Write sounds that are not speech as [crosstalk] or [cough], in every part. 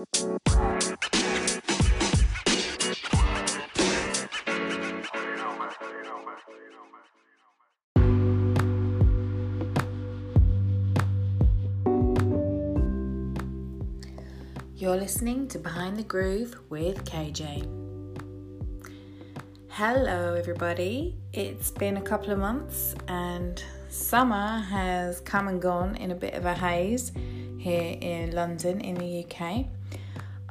You're listening to Behind the Groove with KJ. Hello, everybody. It's been a couple of months, and summer has come and gone in a bit of a haze here in London, in the UK.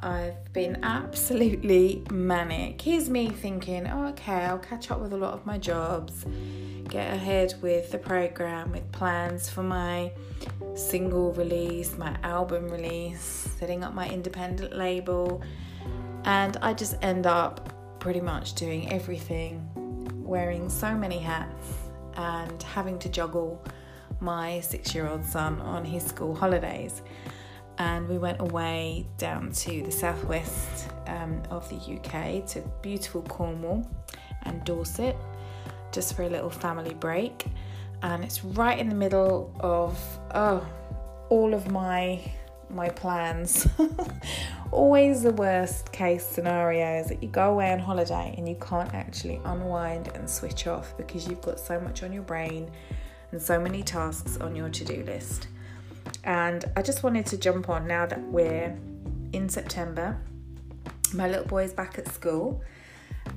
I've been absolutely manic. Here's me thinking, oh, okay, I'll catch up with a lot of my jobs, get ahead with the program, with plans for my single release, my album release, setting up my independent label, and I just end up pretty much doing everything, wearing so many hats, and having to juggle my six year old son on his school holidays. And we went away down to the southwest um, of the UK to beautiful Cornwall and Dorset just for a little family break and it's right in the middle of oh all of my my plans. [laughs] Always the worst case scenario is that you go away on holiday and you can't actually unwind and switch off because you've got so much on your brain and so many tasks on your to-do list. And I just wanted to jump on now that we're in September. My little boy is back at school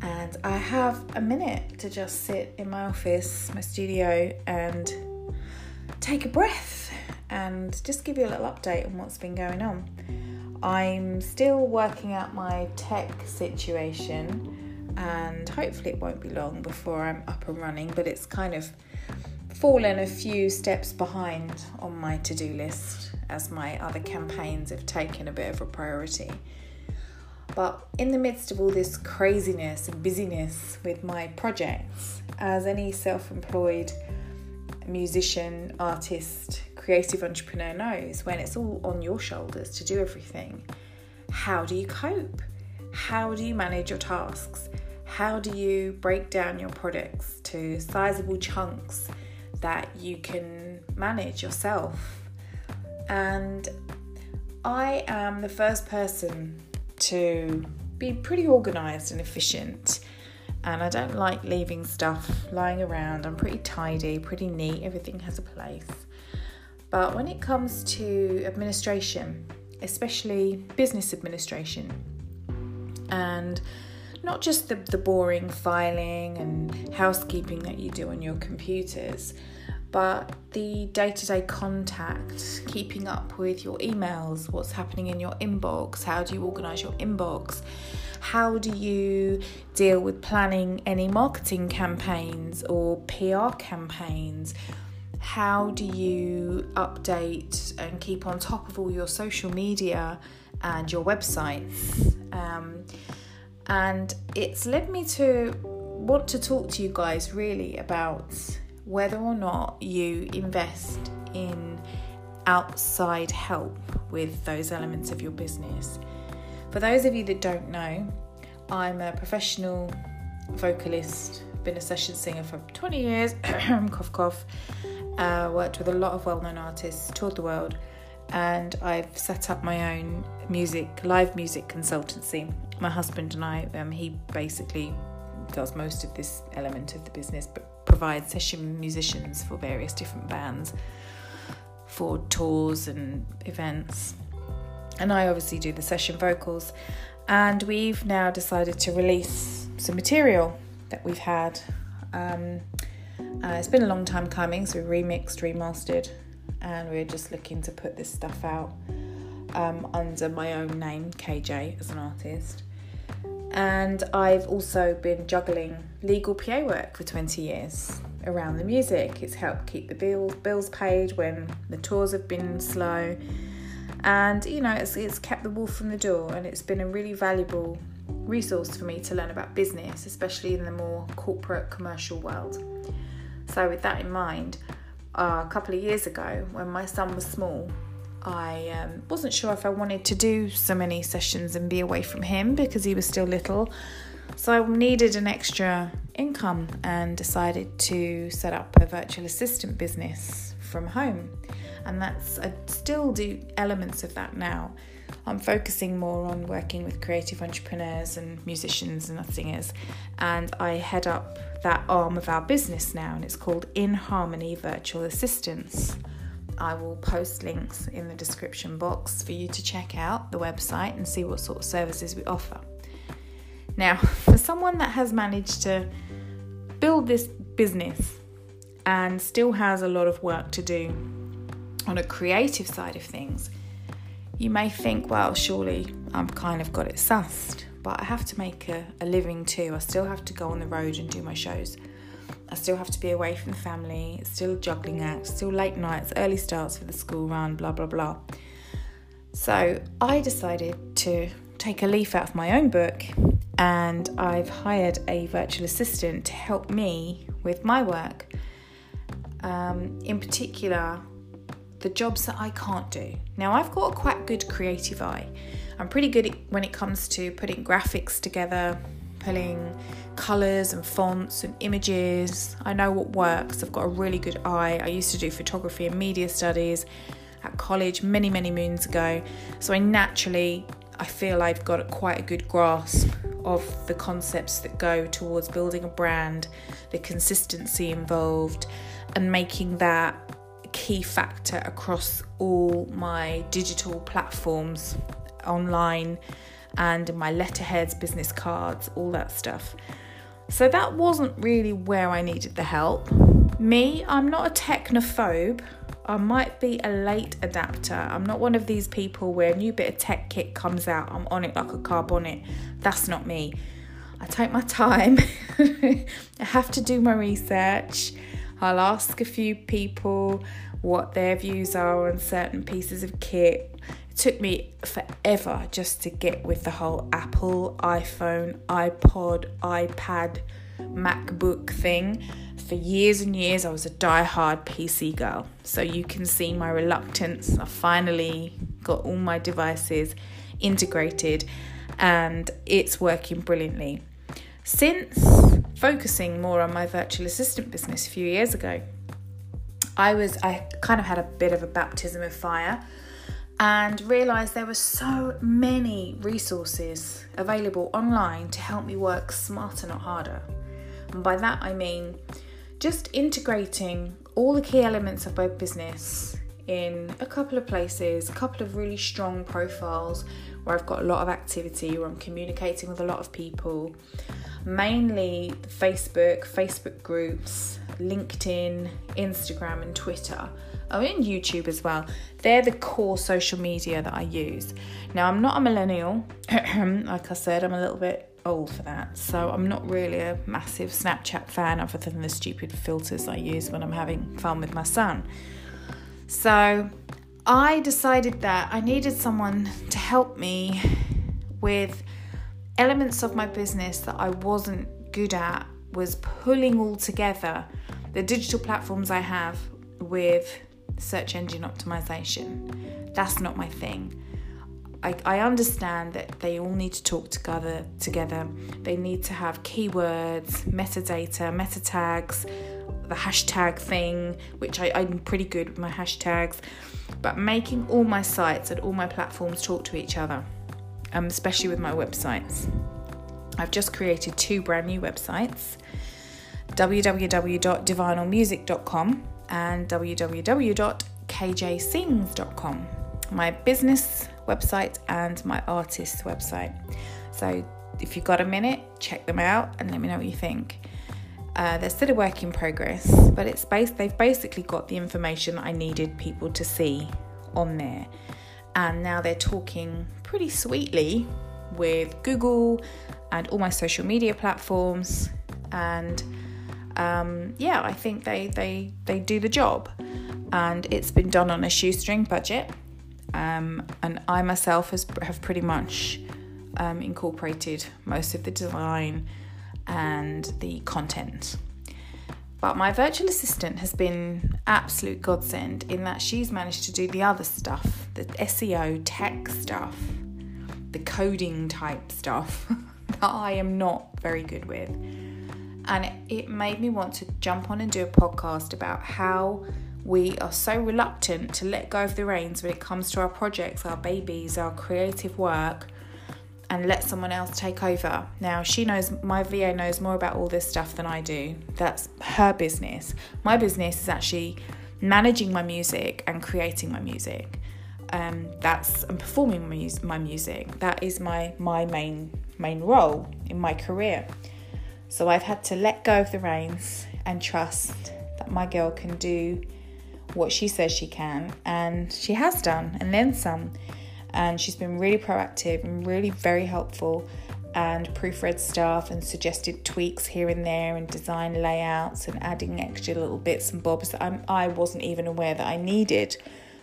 and I have a minute to just sit in my office, my studio, and take a breath and just give you a little update on what's been going on. I'm still working out my tech situation, and hopefully, it won't be long before I'm up and running, but it's kind of fallen a few steps behind on my to do list as my other campaigns have taken a bit of a priority. But in the midst of all this craziness and busyness with my projects, as any self employed musician, artist, creative entrepreneur knows, when it's all on your shoulders to do everything, how do you cope? How do you manage your tasks? How do you break down your products to sizable chunks that you can manage yourself? And I am the first person to be pretty organized and efficient. And I don't like leaving stuff lying around. I'm pretty tidy, pretty neat, everything has a place. But when it comes to administration, especially business administration, and not just the, the boring filing and housekeeping that you do on your computers, but the day to day contact, keeping up with your emails, what's happening in your inbox, how do you organize your inbox, how do you deal with planning any marketing campaigns or PR campaigns. How do you update and keep on top of all your social media and your websites? Um, and it's led me to want to talk to you guys really about whether or not you invest in outside help with those elements of your business. For those of you that don't know, I'm a professional vocalist, been a session singer for 20 years, [clears throat] cough cough, uh, worked with a lot of well known artists, toured the world, and I've set up my own music, live music consultancy. My husband and I, um, he basically does most of this element of the business, but provides session musicians for various different bands for tours and events. And I obviously do the session vocals. And we've now decided to release some material that we've had. Um, uh, it's been a long time coming, so we remixed, remastered, and we're just looking to put this stuff out um, under my own name, KJ, as an artist. And I've also been juggling legal PA work for 20 years around the music. It's helped keep the bills, bills paid when the tours have been slow. And you know, it's, it's kept the wolf from the door, and it's been a really valuable resource for me to learn about business, especially in the more corporate commercial world. So, with that in mind, uh, a couple of years ago, when my son was small, I um, wasn't sure if I wanted to do so many sessions and be away from him because he was still little. So I needed an extra income and decided to set up a virtual assistant business from home. And that's I still do elements of that now. I'm focusing more on working with creative entrepreneurs and musicians and singers, and I head up that arm of our business now, and it's called In Harmony Virtual Assistance. I will post links in the description box for you to check out the website and see what sort of services we offer. Now, for someone that has managed to build this business and still has a lot of work to do on a creative side of things, you may think, well, surely I've kind of got it sussed, but I have to make a, a living too. I still have to go on the road and do my shows. I still have to be away from the family, still juggling acts, still late nights, early starts for the school run, blah, blah, blah. So I decided to take a leaf out of my own book and I've hired a virtual assistant to help me with my work. Um, in particular, the jobs that I can't do. Now, I've got a quite good creative eye. I'm pretty good when it comes to putting graphics together, pulling colours and fonts and images. I know what works. I've got a really good eye. I used to do photography and media studies at college many, many moons ago. So I naturally, I feel I've got quite a good grasp of the concepts that go towards building a brand, the consistency involved, and making that key factor across all my digital platforms online and my letterheads, business cards, all that stuff. So that wasn't really where I needed the help. Me, I'm not a technophobe. I might be a late adapter. I'm not one of these people where a new bit of tech kit comes out, I'm on it like a car bonnet. That's not me. I take my time. [laughs] I have to do my research. I'll ask a few people what their views are on certain pieces of kit it took me forever just to get with the whole Apple, iPhone, iPod, iPad, MacBook thing. For years and years, I was a die-hard PC girl. So you can see my reluctance. I finally got all my devices integrated and it's working brilliantly. Since focusing more on my virtual assistant business a few years ago, I was I kind of had a bit of a baptism of fire and realized there were so many resources available online to help me work smarter, not harder. And by that I mean just integrating all the key elements of both business in a couple of places, a couple of really strong profiles where I've got a lot of activity, where I'm communicating with a lot of people, mainly Facebook, Facebook groups, LinkedIn, Instagram, and Twitter oh, and YouTube as well. They're the core social media that I use. Now, I'm not a millennial. [clears throat] like I said, I'm a little bit old for that. So I'm not really a massive Snapchat fan other than the stupid filters I use when I'm having fun with my son. So I decided that I needed someone to help me with elements of my business that I wasn't good at was pulling all together the digital platforms I have with search engine optimization. That's not my thing. I, I understand that they all need to talk together together. They need to have keywords, metadata, meta tags, the hashtag thing, which I, I'm pretty good with my hashtags, but making all my sites and all my platforms talk to each other, um, especially with my websites. I've just created two brand new websites www.divinalmusic.com and www.kjsings.com, my business website and my artist website. So if you've got a minute, check them out and let me know what you think. Uh, they're still a work in progress, but it's based. They've basically got the information I needed people to see on there, and now they're talking pretty sweetly with Google and all my social media platforms and um, yeah, I think they they they do the job, and it's been done on a shoestring budget. Um, and I myself has, have pretty much um, incorporated most of the design and the content. But my virtual assistant has been absolute godsend in that she's managed to do the other stuff, the SEO tech stuff, the coding type stuff [laughs] that I am not very good with and it made me want to jump on and do a podcast about how we are so reluctant to let go of the reins when it comes to our projects, our babies, our creative work, and let someone else take over. Now, she knows, my VA knows more about all this stuff than I do. That's her business. My business is actually managing my music and creating my music. Um, that's and performing my, my music. That is my my main main role in my career. So I've had to let go of the reins and trust that my girl can do what she says she can, and she has done, and then some. And she's been really proactive and really very helpful, and proofread stuff and suggested tweaks here and there, and design layouts and adding extra little bits and bobs that I'm, I wasn't even aware that I needed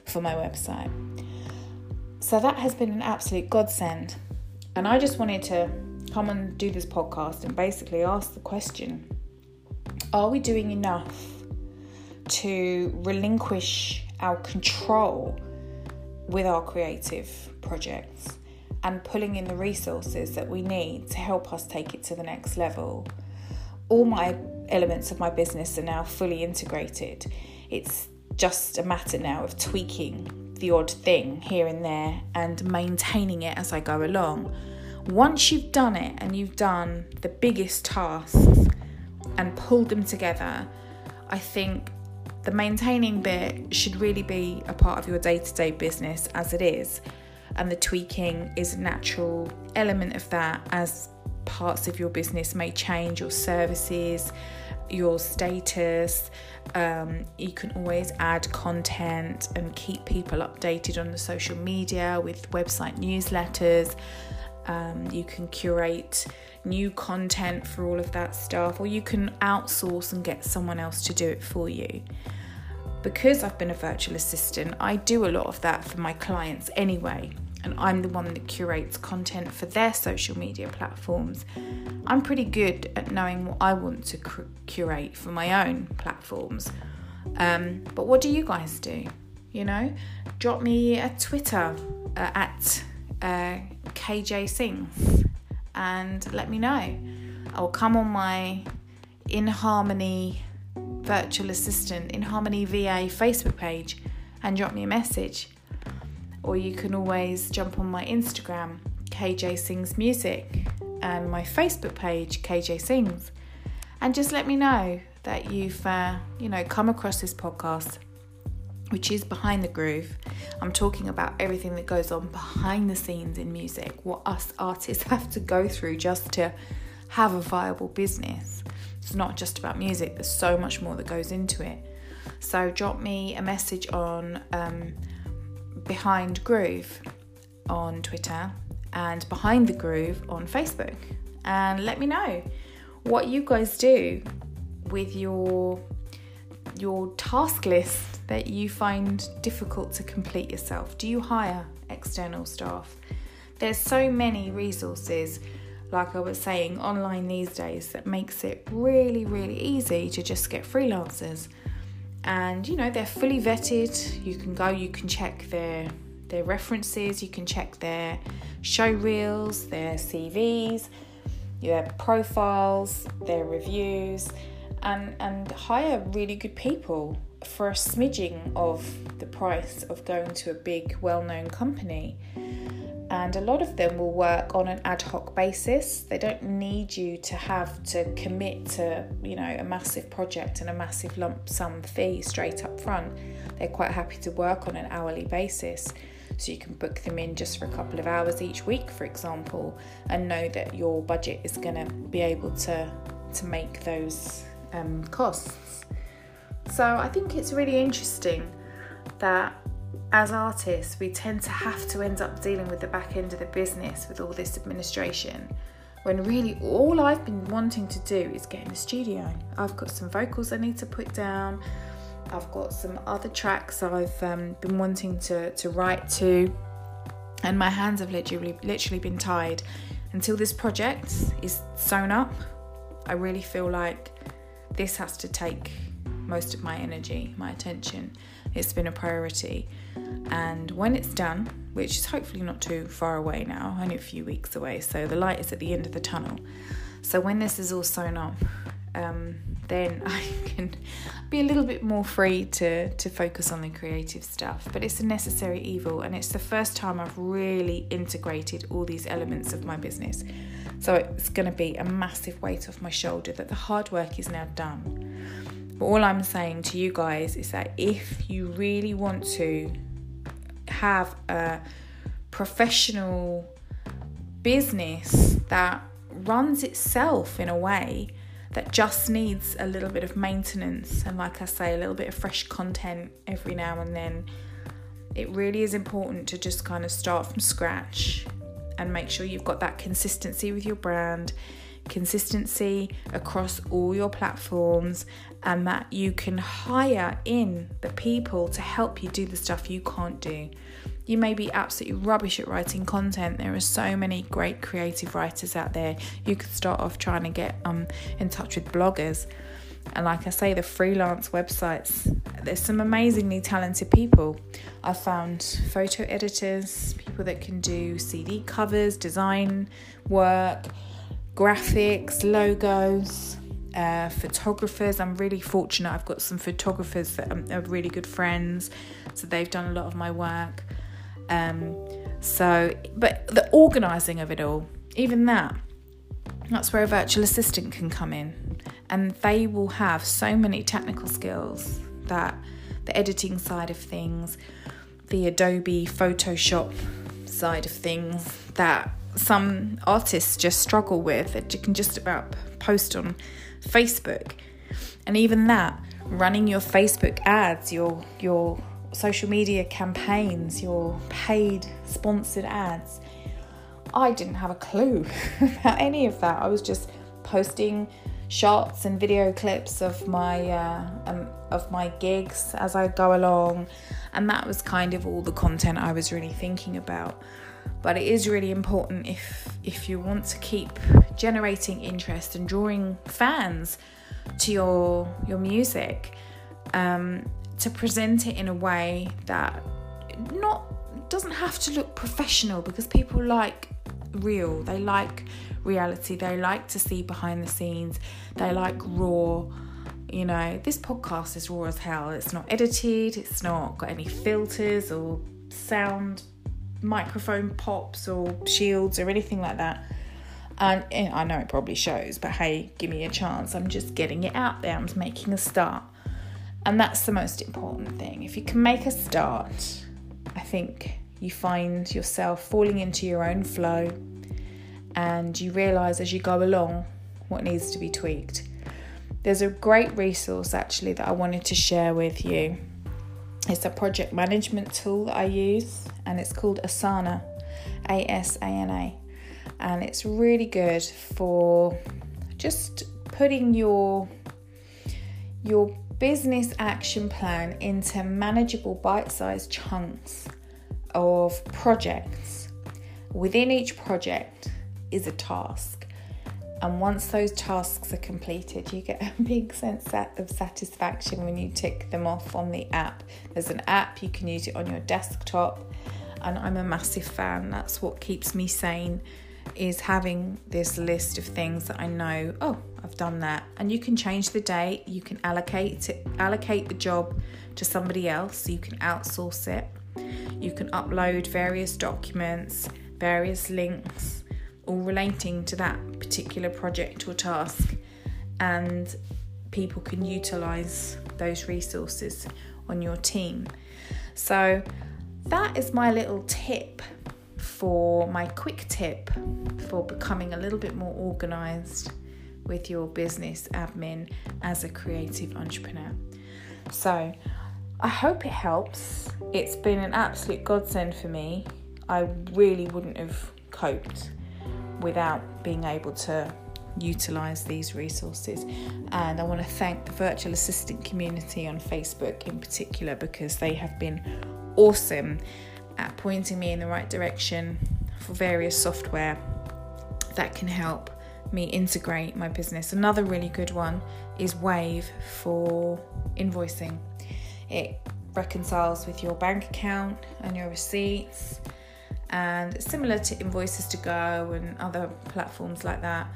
for my website. So that has been an absolute godsend. And I just wanted to come and do this podcast and basically ask the question Are we doing enough to relinquish our control with our creative projects and pulling in the resources that we need to help us take it to the next level. All my elements of my business are now fully integrated. It's just a matter now of tweaking the odd thing here and there and maintaining it as I go along. Once you've done it and you've done the biggest tasks and pulled them together, I think the maintaining bit should really be a part of your day to day business as it is, and the tweaking is a natural element of that as parts of your business may change, your services, your status. Um, you can always add content and keep people updated on the social media with website newsletters. Um, you can curate new content for all of that stuff, or you can outsource and get someone else to do it for you. Because I've been a virtual assistant, I do a lot of that for my clients anyway, and I'm the one that curates content for their social media platforms. I'm pretty good at knowing what I want to curate for my own platforms. Um, but what do you guys do? You know, drop me a Twitter uh, at uh, KJ Sings and let me know. I'll come on my In Harmony virtual assistant, In Harmony VA Facebook page and drop me a message. Or you can always jump on my Instagram, KJ Sings Music, and my Facebook page, KJ Sings, and just let me know that you've, uh, you know, come across this podcast which is Behind the Groove. I'm talking about everything that goes on behind the scenes in music, what us artists [laughs] have to go through just to have a viable business. It's not just about music, there's so much more that goes into it. So, drop me a message on um, Behind Groove on Twitter and Behind the Groove on Facebook and let me know what you guys do with your your task list that you find difficult to complete yourself? Do you hire external staff? There's so many resources, like I was saying, online these days that makes it really, really easy to just get freelancers. And you know, they're fully vetted. You can go, you can check their their references, you can check their show reels, their CVs, their profiles, their reviews and and hire really good people for a smidging of the price of going to a big well-known company. And a lot of them will work on an ad hoc basis. They don't need you to have to commit to you know a massive project and a massive lump sum fee straight up front. They're quite happy to work on an hourly basis. So you can book them in just for a couple of hours each week for example and know that your budget is going to be able to to make those um, costs. So I think it's really interesting that as artists, we tend to have to end up dealing with the back end of the business with all this administration. When really all I've been wanting to do is get in the studio. I've got some vocals I need to put down. I've got some other tracks I've um, been wanting to, to write to, and my hands have literally literally been tied until this project is sewn up. I really feel like this has to take most of my energy, my attention. It's been a priority. And when it's done, which is hopefully not too far away now, only a few weeks away, so the light is at the end of the tunnel. So when this is all sewn up, um, then [laughs] I can be a little bit more free to, to focus on the creative stuff. But it's a necessary evil, and it's the first time I've really integrated all these elements of my business. So it's going to be a massive weight off my shoulder that the hard work is now done. But all I'm saying to you guys is that if you really want to have a professional business that runs itself in a way that just needs a little bit of maintenance and, like I say, a little bit of fresh content every now and then. It really is important to just kind of start from scratch and make sure you've got that consistency with your brand, consistency across all your platforms, and that you can hire in the people to help you do the stuff you can't do. You may be absolutely rubbish at writing content. There are so many great creative writers out there. You could start off trying to get um, in touch with bloggers. And like I say, the freelance websites, there's some amazingly talented people. I found photo editors, people that can do CD covers, design work, graphics, logos, uh, photographers. I'm really fortunate. I've got some photographers that are really good friends, so they've done a lot of my work. Um, so, but the organising of it all, even that, that's where a virtual assistant can come in. And they will have so many technical skills that the editing side of things, the Adobe Photoshop side of things that some artists just struggle with that you can just about post on Facebook. And even that, running your Facebook ads, your your social media campaigns, your paid sponsored ads. I didn't have a clue [laughs] about any of that. I was just posting shots and video clips of my uh, um, of my gigs as I go along, and that was kind of all the content I was really thinking about. But it is really important if if you want to keep generating interest and drawing fans to your your music. Um, to present it in a way that not doesn't have to look professional because people like real. They like reality. They like to see behind the scenes. They like raw you know. This podcast is raw as hell. It's not edited. It's not got any filters or sound microphone pops or shields or anything like that. And I know it probably shows but hey give me a chance. I'm just getting it out there. I'm making a start. And that's the most important thing. If you can make a start, I think you find yourself falling into your own flow and you realize as you go along what needs to be tweaked. There's a great resource actually that I wanted to share with you. It's a project management tool that I use and it's called Asana, A S A N A. And it's really good for just putting your your business action plan into manageable bite sized chunks of projects. Within each project is a task. And once those tasks are completed, you get [laughs] a big sense of satisfaction when you tick them off on the app. There's an app, you can use it on your desktop, and I'm a massive fan. That's what keeps me sane is having this list of things that I know, oh, I've done that. And you can change the date, you can allocate allocate the job to somebody else, so you can outsource it. You can upload various documents, various links, all relating to that particular project or task, and people can utilize those resources on your team. So, that is my little tip for my quick tip for becoming a little bit more organized with your business admin as a creative entrepreneur. So, I hope it helps. It's been an absolute godsend for me. I really wouldn't have coped without being able to utilize these resources. And I want to thank the virtual assistant community on Facebook in particular because they have been awesome at pointing me in the right direction for various software that can help me integrate my business. Another really good one is Wave for invoicing. It reconciles with your bank account and your receipts, and similar to Invoices to Go and other platforms like that.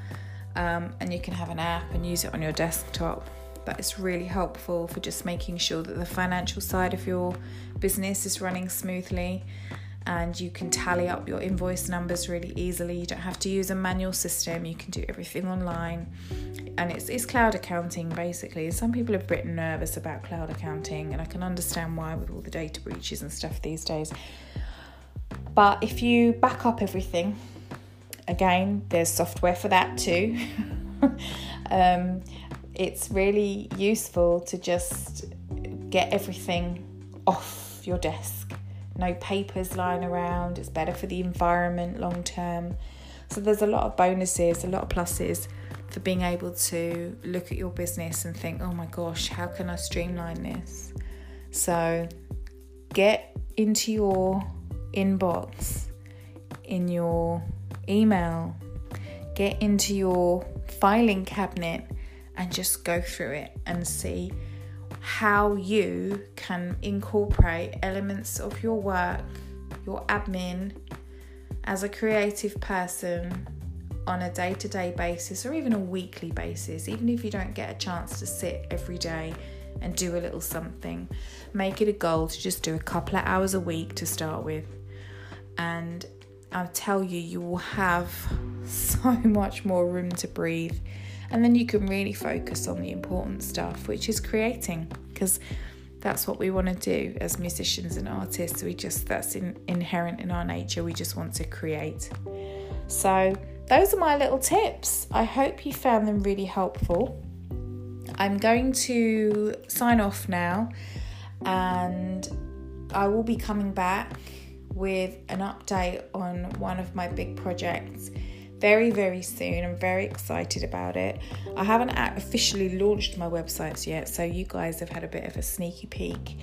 Um, and you can have an app and use it on your desktop. but it's really helpful for just making sure that the financial side of your business is running smoothly and you can tally up your invoice numbers really easily. You don't have to use a manual system, you can do everything online. And it's, it's cloud accounting basically. Some people have written nervous about cloud accounting, and I can understand why with all the data breaches and stuff these days. But if you back up everything, again, there's software for that too. [laughs] um, it's really useful to just get everything off your desk no papers lying around, it's better for the environment long term. So there's a lot of bonuses, a lot of pluses for being able to look at your business and think, oh my gosh, how can I streamline this? So get into your inbox, in your email, get into your filing cabinet and just go through it and see how you can incorporate elements of your work, your admin, as a creative person on a day to day basis or even a weekly basis, even if you don't get a chance to sit every day and do a little something. Make it a goal to just do a couple of hours a week to start with. And I'll tell you, you will have [laughs] so much more room to breathe and then you can really focus on the important stuff, which is creating, because that's what we want to do as musicians and artists. We just, that's in, inherent in our nature. We just want to create. So, those are my little tips. I hope you found them really helpful. I'm going to sign off now and I will be coming back with an update on one of my big projects very, very soon. I'm very excited about it. I haven't officially launched my websites yet, so you guys have had a bit of a sneaky peek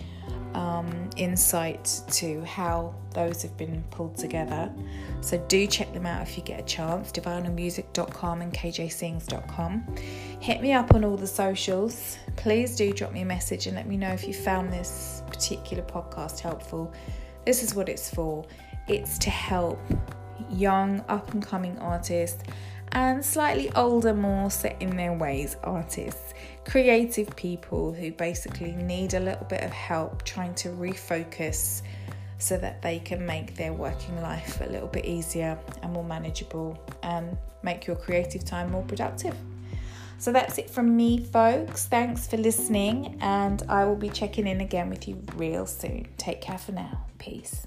um, insight to how those have been pulled together. So do check them out if you get a chance. divinalmusic.com and kjsings.com. Hit me up on all the socials. Please do drop me a message and let me know if you found this particular podcast helpful. This is what it's for. It's to help young, up and coming artists, and slightly older, more set in their ways artists, creative people who basically need a little bit of help trying to refocus so that they can make their working life a little bit easier and more manageable and make your creative time more productive. So that's it from me, folks. Thanks for listening, and I will be checking in again with you real soon. Take care for now. Peace.